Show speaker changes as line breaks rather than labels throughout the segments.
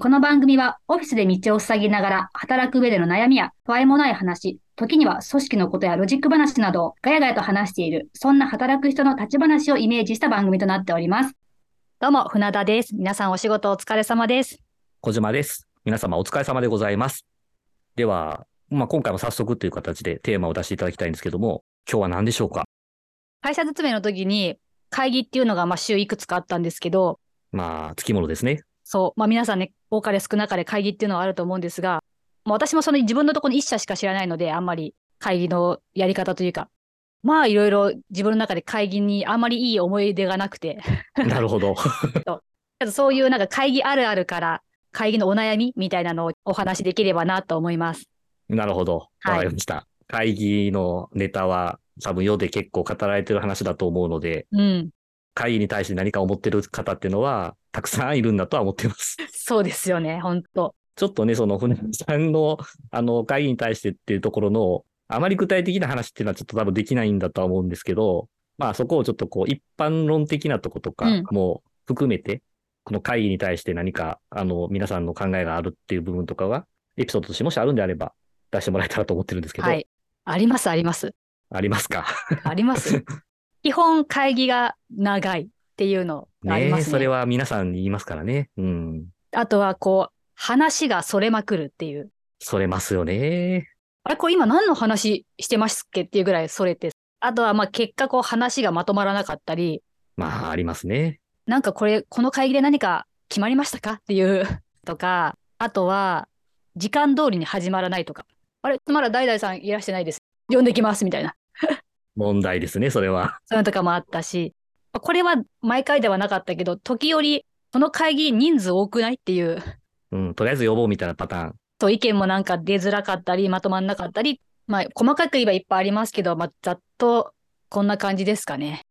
この番組はオフィスで道を塞ぎながら働く上での悩みや不安もない話、時には組織のことやロジック話などをガヤガヤと話している、そんな働く人の立ち話をイメージした番組となっております。どうも、船田です。皆さんお仕事お疲れ様です。
小島です。皆様お疲れ様でございます。では、まあ、今回も早速という形でテーマを出していただきたいんですけども、今日は何でしょうか？
会社勤めの時に会議っていうのがまあ週いくつかあったんですけど、
まあ、付き物ですね。
そう、まあ皆さんね、多かれ少なかれ会議っていうのはあると思うんですが、もう私もその自分のところに一社しか知らないので、あんまり会議のやり方というか、まあいろいろ自分の中で会議にあんまりいい思い出がなくて、
なるほど。
そういうなんか会議あるあるから、会議のお悩みみたいなのをお話しできればなと思います。
なるほど。
はい
わかりました。会議のネタは多分世で結構語られてる話だと思うので、
うん。
会議に対して何か思ってる方っていうのは、たくさんいるんだとは思っています。
そうですよね、本当
ちょっとね、その、船木さんの、あの、会議に対してっていうところの、あまり具体的な話っていうのはちょっと多分できないんだとは思うんですけど、まあそこをちょっとこう、一般論的なとことか
うん
も含めて、この会議に対して何か、あの、皆さんの考えがあるっていう部分とかが、エピソードとしてもしあるんであれば、出してもらえたらと思ってるんですけど、
はい。あります、あります。
ありますか？
あります。基本会議が長いっていうのがありますね。
それは皆さんに言いますからね。うん。
あとはこう、話がそれまくるっていう。
それますよね。
あれ、これ今何の話してますっけっていうぐらいそれて。あとはまあ結果こう話がまとまらなかったり、
まあ、ありますね。
なんかこれ、この会議で何か決まりましたかっていう とか、あとは時間通りに始まらないとか。あれ、まだ代々さんいらしてないです。呼んできますみたいな。
問題ですね、それは。
そういうのとかもあったし、これは毎回ではなかったけど、時折、その会議人数多くないっていう、
うん、とりあえず呼ぼうみたいなパターン。
と意見もなんか出づらかったり、まとまんなかったり、まあ、細かく言えばいっぱいありますけど、まあ、ざっとこんな感じですかね。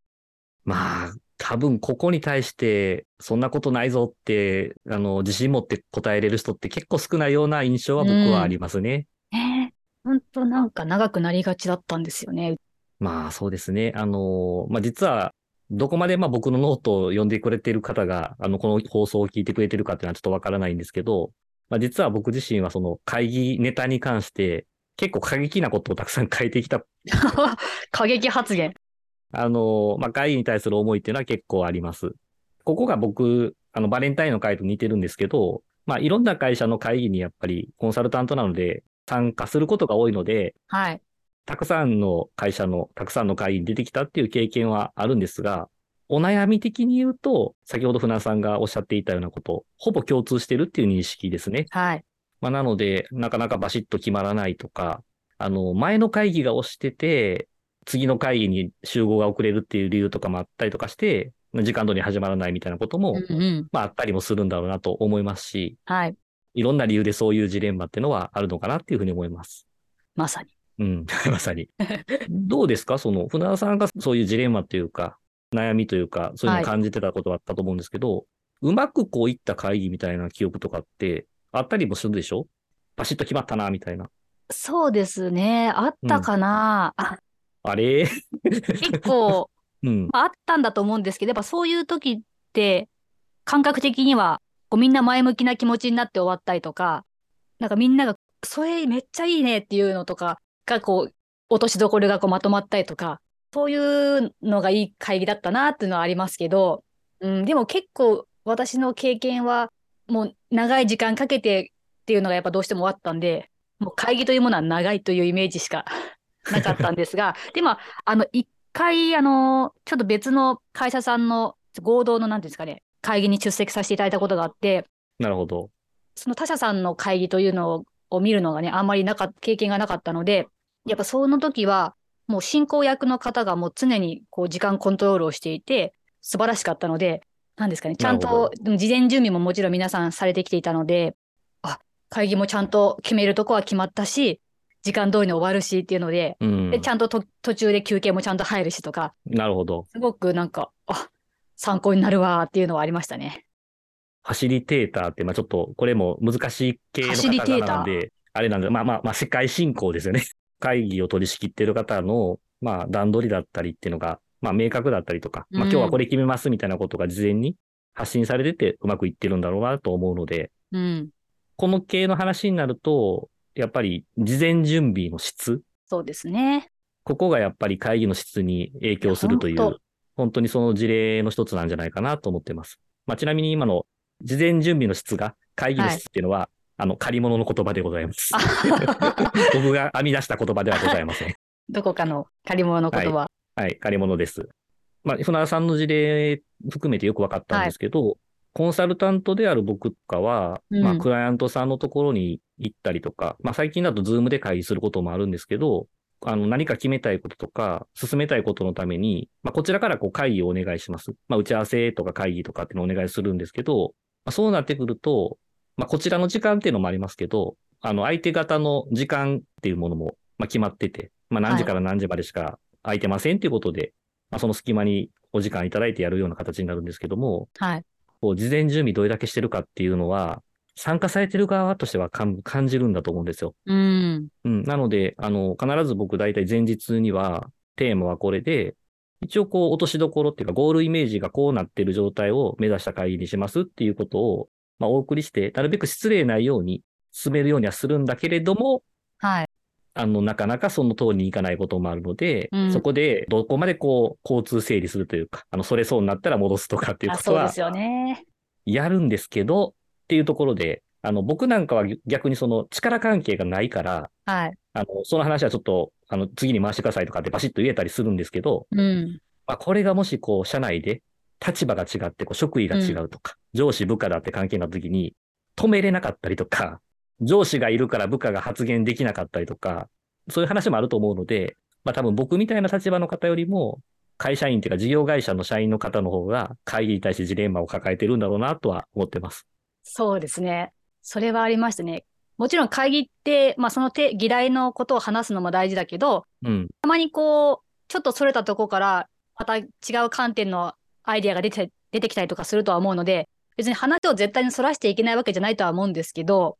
まあ、多分ここに対して、そんなことないぞって、あの、自信持って答えれる人って結構少ないような印象は僕はありますね。
ねえ、ほんとなんか長くなりがちだったんですよね。
まあ、そうですね。あの、まあ実は、どこまでまあ僕のノートを読んでくれてる方が、あの、この放送を聞いてくれてるかっていうのはちょっとわからないんですけど、まあ実は僕自身はその会議ネタに関して、結構過激なことをたくさん書いてきた
過激発言。
あの、まあ、会議に対する思いっていうのは結構あります。ここが僕、あの、バレンタインの会と似てるんですけど、まあ、いろんな会社の会議にやっぱりコンサルタントなので参加することが多いので、
はい。
たくさんの会社のたくさんの会議に出てきたっていう経験はあるんですが、お悩み的に言うと、先ほど船田さんがおっしゃっていたようなこと、ほぼ共通してるっていう認識ですね。
はい。
まあ、なので、なかなかバシッと決まらないとか、あの、前の会議が押してて、次の会議に集合が遅れるっていう理由とかもあったりとかして、時間通りに始まらないみたいなことも、
うんうん。
まあ、あったりもするんだろうなと思いますし、
はい。
いろんな理由でそういうジレンマっていうのはあるのかなっていうふうに思います。
まさに。
うん、まさに。どうですか？その、船田さんがそういうジレンマというか、悩みというか、そういうのを感じてたことはあったと思うんですけど、うまくこういった会議みたいな記憶とかってあったりもするでしょ？バシッと決まったな、みたいな。
そうですね。あったかな、あ、
あれ？
結構、
うん。
まああったんだと思うんですけど、やっぱそういう時って、感覚的には、こうみんな前向きな気持ちになって終わったりとか、なんかみんなが、それめっちゃいいねっていうのとかが、こう、落としどころがこうまとまったりとか、そういうのがいい会議だったなっていうのはありますけど、うん、でも結構私の経験は、もう長い時間かけてっていうのがやっぱどうしてもあったんで、もう会議というものは長いというイメージしか なかったんですが、でも、あの、一回、あの、ちょっと別の会社さんの合同の、なんていうんですかね、会議に出席させていただいたことがあって、
なるほど。
その他社さんの会議というのを見るのがね、あんまりなかっ経験がなかったので、やっぱその時は、もう進行役の方がもう常にこう時間コントロールをしていて、素晴らしかったので、なんですかね、ちゃんと、でも事前準備ももちろん皆さんされてきていたので、あ、会議もちゃんと決めるとこは決まったし、時間通りに終わるしっていうので、
うん
で、ち。ゃんとと途中で休憩もちゃんと入るしとか、
なるほど。
すごくなんか、あ、参考になるわーっていうのはありましたね。
ファシリテーターって、まあちょっと、これも難しい系の方
ーター
々なんで、あれなんで、まあまあまあ世界進行ですよね。会議を取り仕切ってる方の、まあ段取りだったりっていうのが、まあ明確だったりとか、まあ
うん
今日はこれ決めますみたいなことが事前に発信されててうまくいってるんだろうなと思うので、
うん。
この系の話になると、やっぱり事前準備の質、
そうですね。
ここがやっぱり会議の質に影響するとい
いや本
う、本当にその事例の一つなんじゃないかなと思ってます。まあ、ちなみに今の事前準備の質が会議の質っていうのは、あの、借り物の言葉でございます。僕が編み出した言葉ではございません。
どこかの借り物の言葉。
はい、借り物です。まあ、船田さんの事例含めてよく分かったんですけど、コンサルタントである僕とかは、
うん
まあ、クライアントさんのところに行ったりとか、まあ、最近だとズームで会議することもあるんですけど、あの、何か決めたいこととか、進めたいことのために、まあ、こちらからこう会議をお願いします。まあ、打ち合わせとか会議とかっていうのをお願いするんですけど、まあ、そうなってくると、まあ、こちらの時間っていうのもありますけど、あの、相手方の時間っていうものも、まあ、決まってて、まあ、何時から何時までしか空いてませんっていうことで、まあ、その隙間にお時間いただいてやるような形になるんですけども、
はい。
こう事前準備どれだけしてるかっていうのは、参加されてる側としては感感じるんだと思うんですよ。
うん。
うん。なので、あの、必ず僕大体前日には、テーマはこれで、一応こう落としどころっていうか、ゴールイメージがこうなってる状態を目指した会議にしますっていうことを、まあ、お送りして、なるべく失礼ないように進めるようにはするんだけれども、
はい。
あの、なかなかその通りにいかないこともあるので、
うん
そこでどこまでこう、交通整理するというか、あの、それそうになったら戻すとかっていう
あ
ことは
そうですよね。
やるんですけど、っていうところで、あの、僕なんかは逆にその力関係がないから、
はい。
あの、その話はちょっと、あの、次に回してくださいとかってバシッと言えたりするんですけど、
うん。
まあ、これがもしこう、社内で立場が違って、こう、職位が違うとか、上司部下だって関係になった時に、止めれなかったりとか、上司がいるから部下が発言できなかったりとか、そういう話もあると思うので、まあ多分僕みたいな立場の方よりも、会社員っていうか事業会社の社員の方の方が会議に対してジレンマを抱えてるんだろうなとは思ってます。
そうですね。それはありましたね。もちろん会議って、まあその手議題のことを話すのも大事だけど、
うん。
たまにこう、ちょっとそれたとこから、また違う観点のアイデアが出て出てきたりとかするとは思うので、別に話を絶対にそらしていけないわけじゃないとは思うんですけど、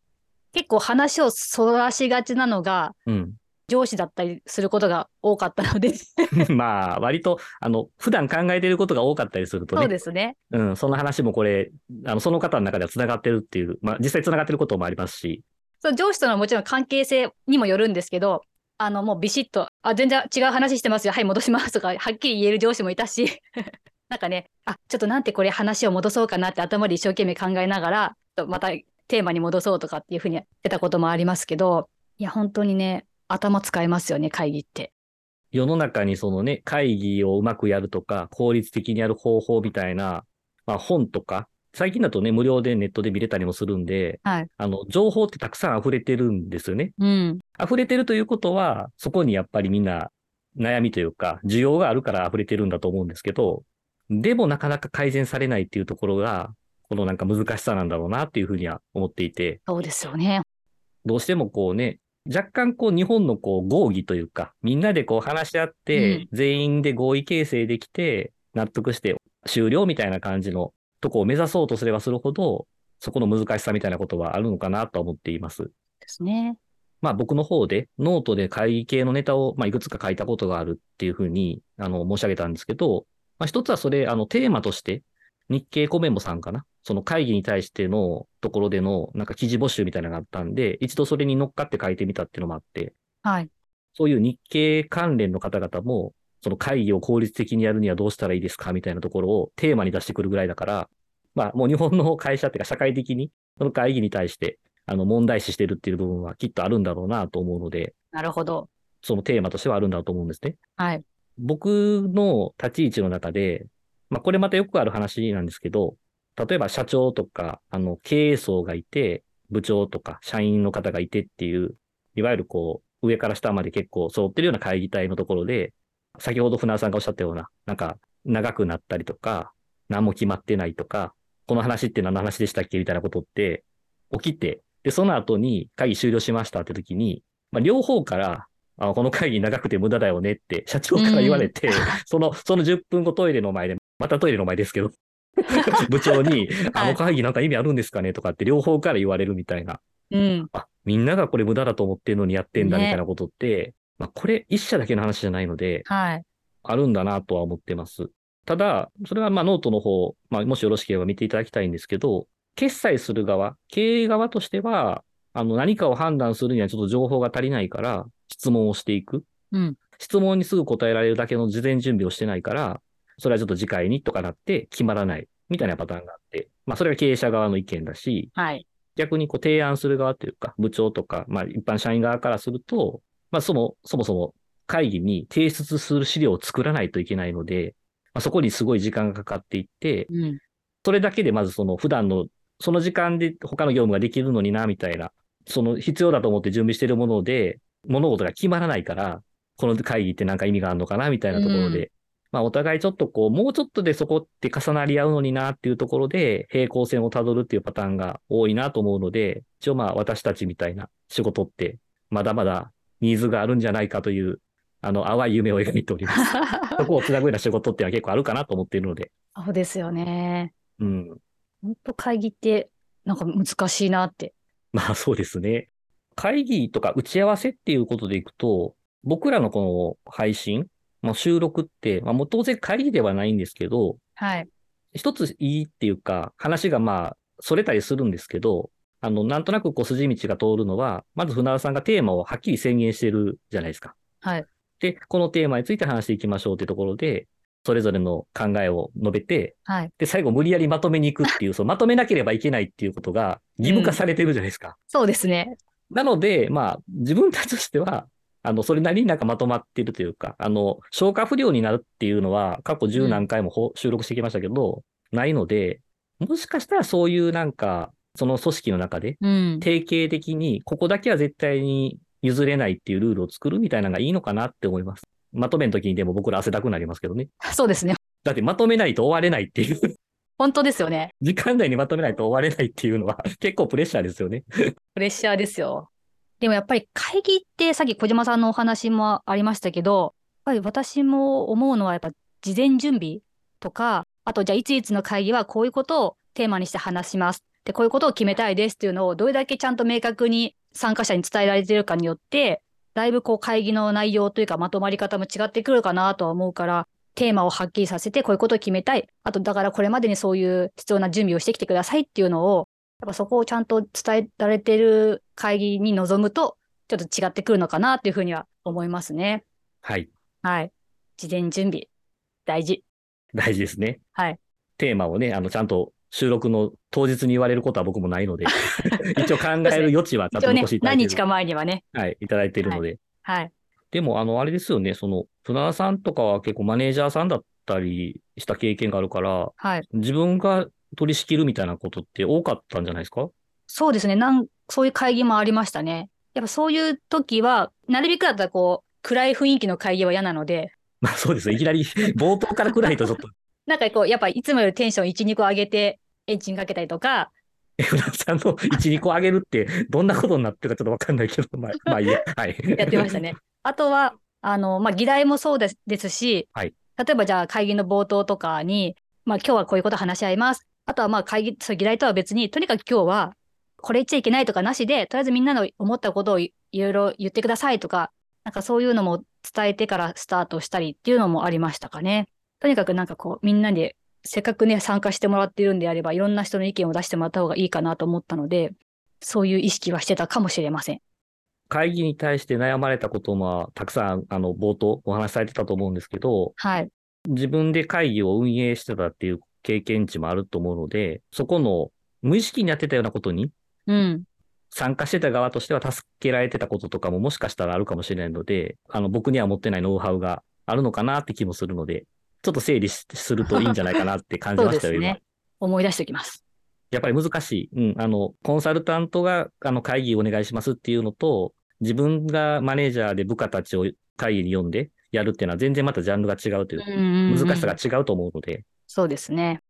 結構話をそらしがちなのが
うん。
上司だったりすることが多かったので、
まあ、割と、あの、普段考えてることが多かったりするとね。
そうですね。
うん、その話もこれ、あの、その方の中では繋がってるっていう、まあ、実際繋がってることもありますし、
その上司とのもちろん関係性にもよるんですけど、あの、もうビシッと、あ、全然違う話してますよ。はい、戻しますとか、はっきり言える上司もいたし、なんかね、あ、ちょっとなんてこれ話を戻そうかなって頭で一生懸命考えながら、またテーマに戻そうとかっていうふうにやってたこともありますけど、いや、本当にね、頭使えますよね、会議って。
世の中にそのね、会議をうまくやるとか、効率的にやる方法みたいな、まあ本とか、最近だとね、無料でネットで見れたりもするんで、
はい。
あの、情報ってたくさん溢れてるんですよね。
うん。
溢れてるということは、そこにやっぱりみんな悩みというか、需要があるから溢れてるんだと思うんですけど、でもなかなか改善されないっていうところが、このなんか難しさなんだろうなっていうふうには思っていて、
そうですよね。
どうしてもこうね、若干こう日本のこう合議というか、みんなでこう話し合って、
うん
全員で合意形成できて、納得して終了みたいな感じのとこを目指そうとすればするほど、そこの難しさみたいなことはあるのかなとは思っています。
ですね。
まあ僕の方でノートで会議系のネタをまあいくつか書いたことがあるっていうふうにあの申し上げたんですけど、まあ一つはそれあのテーマとして日経コメモさんかな？その会議に対してのところでのなんか記事募集みたいなのがあったんで、一度それに乗っかって書いてみたっていうのもあって、
はい。
そういう日経関連の方々もその会議を効率的にやるにはどうしたらいいですかみたいなところをテーマに出してくるぐらいだから、まあもう日本の会社っていうか社会的にその会議に対してあの問題視してるっていう部分はきっとあるんだろうなと思うので、
なるほど。
そのテーマとしてはあるんだと思うんですね。
はい。
僕の立ち位置の中で、まあこれまたよくある話なんですけど、例えば社長とか、あの経営層がいて、部長とか社員の方がいてっていう、いわゆるこう、上から下まで結構揃ってるような会議体のところで、先ほど船尾さんがおっしゃったような、なんか長くなったりとか、何も決まってないとか、この話って何の話でしたっけみたいなことって起きて、で、その後に会議終了しましたって時に、まあ、両方から、あこの会議長くて無駄だよねって社長から言われて、その、その10分後トイレの前で、またトイレの前ですけど、部長に、あ
はい
の会議なんか意味あるんですかねとかって両方から言われるみたいな。
うん。
あ、みんながこれ無駄だと思ってるのにやってんだみ
ね
たいなことって、まあこれ一社だけの話じゃないので、
はい。
あるんだなとは思ってます。ただ、それはまあノートの方、まあもしよろしければ見ていただきたいんですけど、決済する側、経営側としては、あの、何かを判断するにはちょっと情報が足りないから、質問をしていく。
うん。
質問にすぐ答えられるだけの事前準備をしてないから、それはちょっと次回にとかなって決まらない。みたいなパターンがあって、まあそれが経営者側の意見だし、
はい。
逆にこう提案する側というか、部長とか、まあ一般社員側からすると、まあその、そもそも会議に提出する資料を作らないといけないので、まあ、そこにすごい時間がかかっていって、
うん。
それだけでまずその普段の、その時間で他の業務ができるのにな、みたいな、その必要だと思って準備しているもので、物事が決まらないから、この会議ってなんか意味があるのかな、みたいなところで、
う
まあお互いちょっとこう、もうちょっとでそこって重なり合うのになっていうところで、平行線をたどるっていうパターンが多いなと思うので、一応まあ私たちみたいな仕事って、まだまだニーズがあるんじゃないかという、あの、淡い夢を描いております。そこをつなぐような仕事っていうのは結構あるかなと思っているので、
そうですよね。
うん。
本当会議って、なんか難しいなって。
まあそうですね。会議とか打ち合わせっていうことでいくと、僕らのこの配信、まあ、収録って、まあ、もう当然会議ではないんですけど、
はい。
一ついいっていうか、話がまあ、それたりするんですけど、あの、なんとなくこう筋道が通るのは、まず船田さんがテーマをはっきり宣言してるじゃないですか。
はい。
で、このテーマについて話していきましょうっていうところで、それぞれの考えを述べて、
はい。
で、最後無理やりまとめに行くっていう、そのまとめなければいけないっていうことが義務化されてるじゃないですか。
そうですね。
なので、まあ、自分たちとしては、あの、それなりになんかまとまっているというか、あの、消化不良になるっていうのは、過去十何回もほ収録してきましたけど、ないので、もしかしたらそういうなんか、その組織の中で、
うん。
定型的に、ここだけは絶対に譲れないっていうルールを作るみたいなのがいいのかなって思います。まとめの時にでも僕ら汗だくなりますけどね。
そうですね。
だってまとめないと終われないっていう、
本当ですよね。
時間内にまとめないと終われないっていうのは 結構プレッシャーですよね。
プレッシャーですよ。でもやっぱり会議ってさっき小島さんのお話もありましたけど、やっぱり私も思うのはやっぱ事前準備とか、あとじゃあいついつの会議はこういうことをテーマにして話します。で、こういうことを決めたいですっていうのをどれだけちゃんと明確に参加者に伝えられてるかによって、だいぶこう会議の内容というかまとまり方も違ってくるかなとは思うから、テーマをはっきりさせてこういうことを決めたい。あとだからこれまでにそういう必要な準備をしてきてくださいっていうのをやっぱそこをちゃんと伝えられてる会議に臨むと、ちょっと違ってくるのかなっていうふうには思いますね。
はい。
はい。事前準備、大事。
大事ですね。
はい。
テーマをね、あの、ちゃんと収録の当日に言われることは僕もないので、一応考える余地はちゃんと
一応ね
残してい、ただいてる。
何日か前にはね。
はい、いただいているので。
はい。
でも、あの、あれですよね、その、船田さんとかは結構マネージャーさんだったりした経験があるから、
はい。
自分が取り仕切るみたいなことって多かったんじゃないですか？
そうですね。なん、そういう会議もありましたね。やっぱそういう時は、なるべくだったらこう、暗い雰囲気の会議は嫌なので、
まあそうですね。いきなり冒頭から来ないとちょっと、
なんかこう、やっぱいつもよりテンション1、2個上げて、エンジンかけたりとか、
船田さんの1、2個上げるってどんなことになってるかちょっとわかんないけど、まあ、まあいいや。はい。
やってましたね。あとは、あの、まあ、議題もそうですですし、
はい
例えばじゃあ会議の冒頭とかに、まあ、今日はこういうこと話し合います。あとはまあ会議、そう議題とは別に、とにかく今日はこれ言っちゃいけないとかなしで、とりあえずみんなの思ったことをいいろいろ言ってくださいとか、なんかそういうのも伝えてからスタートしたりっていうのもありましたかね。とにかくなんかこう、みんなで、せっかくね、参加してもらっているんであれば、いろんな人の意見を出してもらった方がいいかなと思ったので、そういう意識はしてたかもしれません。
会議に対して悩まれたこともたくさん、あの、冒頭お話しされてたと思うんですけど、
はい。
自分で会議を運営してたっていう経験値もあると思うので、そこの無意識にやってたようなことに
うん。
参加してた側としては助けられてたこととかももしかしたらあるかもしれないので、あの、僕には持ってないノウハウがあるのかなって気もするので、ちょっと整理しするといいんじゃないかなって感じましたよ、
ね
今。
思い出しておきます。
やっぱり難しい。うん。あの、コンサルタントが、あの、会議お願いしますっていうのと、自分がマネージャーで部下たちを会議に呼んでやるっていうのは全然またジャンルが違うという、難
難
しさが違うと思うので、
そうですね。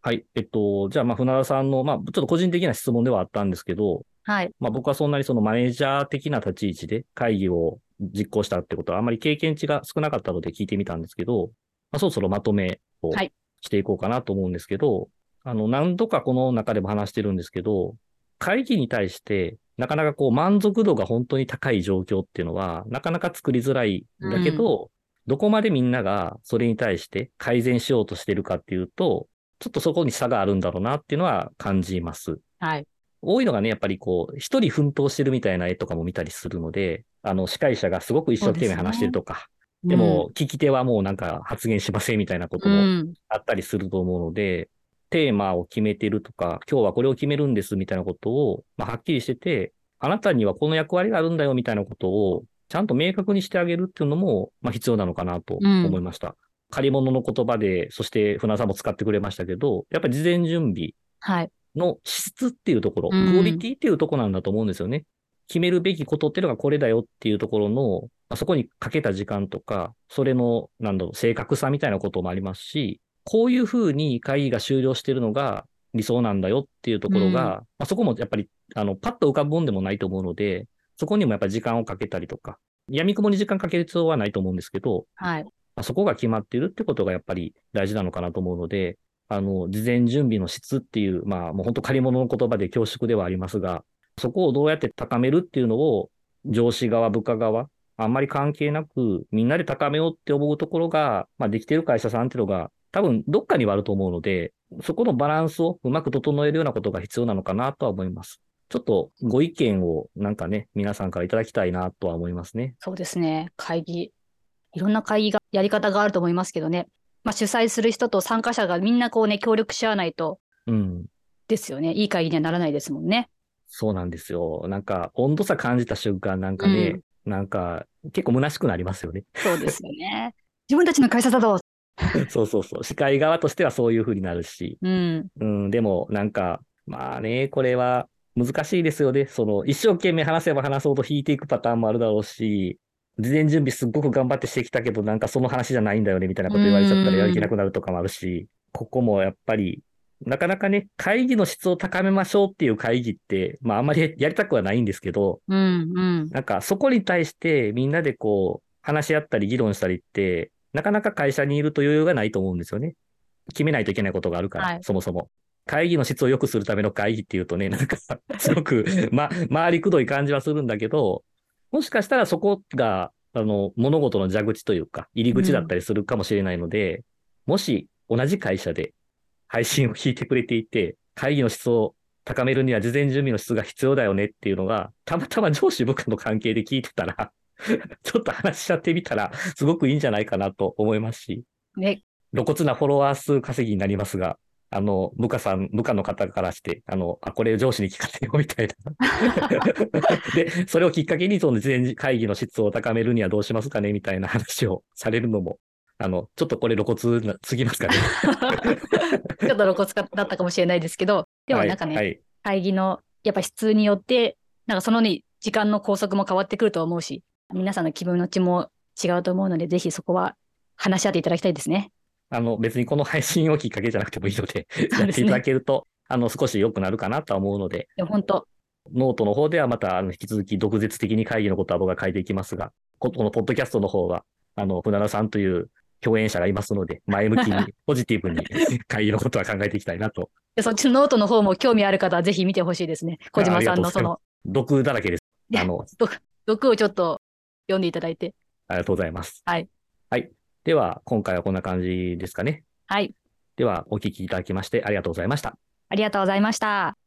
はい。えっと、じゃあ、まあ、船田さんの、まあ、ちょっと個人的な質問ではあったんですけど、
はい。
まあ、僕はそんなにそのマネージャー的な立ち位置で会議を実行したってことはあまり経験値が少なかったので聞いてみたんですけど、まあ、そろそろまとめを
はい
していこうかなと思うんですけど、あの、何度かこの中でも話してるんですけど、会議に対してなかなかこう満足度が本当に高い状況っていうのはなかなか作りづらいんだけど、どこまでみんながそれに対して改善しようとしてるかっていうと、ちょっとそこに差があるんだろうなっていうのは感じます。
はい。
多いのがね、やっぱりこう、一人奮闘してるみたいな絵とかも見たりするので、あの、司会者がすごく一生懸命話してるとか、でも、聞き手はもうなんか発言しませんみたいなことも
うん、
あったりすると思うので、テーマを決めてるとか、今日はこれを決めるんですみたいなことを、まあ、はっきりしてて、あなたにはこの役割があるんだよみたいなことを、ちゃんと明確にしてあげるっていうのも、まあ、必要なのかなと思いました。借り物の言葉で、そして船さんも使ってくれましたけど、やっぱり事前準備
はい。
の質っていうところ、
うん
クオリティっていうところなんだと思うんですよね。決めるべきことっていうのがこれだよっていうところの、まあそこにかけた時間とか、それの、なんだろう、正確さみたいなこともありますし、こういうふうに会議が終了してるのが理想なんだよっていうところが、
うん
まあ、そこもやっぱり、あの、パッと浮かぶもんでもないと思うので、そこにもやっぱり時間をかけたりとか、闇雲に時間かける必要はないと思うんですけど、
はい。
まあ、そこが決まっているってことがやっぱり大事なのかなと思うので、あの、事前準備の質っていう、まあ、もう本当借り物の言葉で恐縮ではありますが、そこをどうやって高めるっていうのを、上司側、部下側、あんまり関係なく、みんなで高めようって思うところが、まあ、できてる会社さんっていうのが、多分どっかにはあると思うので、そこのバランスをうまく整えるようなことが必要なのかなとは思います。ちょっとご意見をなんかね、皆さんからいただきたいなとは思いますね。
そうですね。会議。いろんな会議が、やり方があると思いますけどね。まあ、主催する人と参加者がみんなこうね、協力し合わないと、
うん。
ですよね。いい会議にはならないですもんね。
そうなんですよ。なんか、温度差感じた瞬間、なんかね、なんか、結構虚しくなりますよね。
そうですよね。自分たちの会社だと。
そうそうそう。司会側としてはそういう風になるし。
うん。
うん、でも、なんか、まあね、これは難しいですよね。その、一生懸命話せば話そうと引いていくパターンもあるだろうし、事前準備すっごく頑張ってしてきたけど、なんかその話じゃないんだよね、みたいなこと言われちゃったらやる気なくなるとかもあるし、ここもやっぱり、なかなかね、会議の質を高めましょうっていう会議って、まああんまりやりたくはないんですけど、
うん。うん。
なんかそこに対してみんなでこう話し合ったり議論したりって、なかなか会社にいると余裕がないと思うんですよね。決めないといけないことがあるから、
はい
そもそも。会議の質を良くするための会議っていうとね、なんかすごく、ま、回りくどい感じはするんだけど、もしかしたらそこが、あの、物事の蛇口というか、入り口だったりするかもしれないので、もし同じ会社で配信を聞いてくれていて、会議の質を高めるには事前準備の質が必要だよねっていうのが、たまたま上司部下の関係で聞いてたら、ちょっと話しちゃってみたら、すごくいいんじゃないかなと思いますし、
ね。
露骨なフォロワー数稼ぎになりますが、あの、部下さん、部下の方からして、あの、あ、これ上司に聞かせようみたいな。で、それをきっかけに、その事前会議の質を高めるにはどうしますかねみたいな話をされるのも、あの、ちょっとこれ露骨なすぎますかね。
ちょっと露骨だったかもしれないですけど、でもなんかね、
はいはい
会議のやっぱ質によって、なんかそのね、時間の拘束も変わってくると思うし、皆さんの気分のちも違うと思うので、ぜひそこは話し合っていただきたいですね。
あの、別にこの配信をきっかけじゃなくてもいいので、
ですね
やっていただけると、あの、少し良くなるかなとは思うので、
本当、
ノートの方ではまた、あの、引き続き毒舌的に会議のことは僕が書いていきますが、ここのポッドキャストの方は、あの、船田さんという共演者がいますので、前向きに、ポジティブに 会議のことは考えていきたいなと。
でそっちのノートの方も興味ある方はぜひ見てほしいですね。小島さんのその、
毒だらけです。あの、
毒をちょっと読んでいただいて。
ありがとうございます。
はい。
はい。では、今回はこんな感じですかね。
はい。
では、お聞きいただきましてありがとうございました。
ありがとうございました。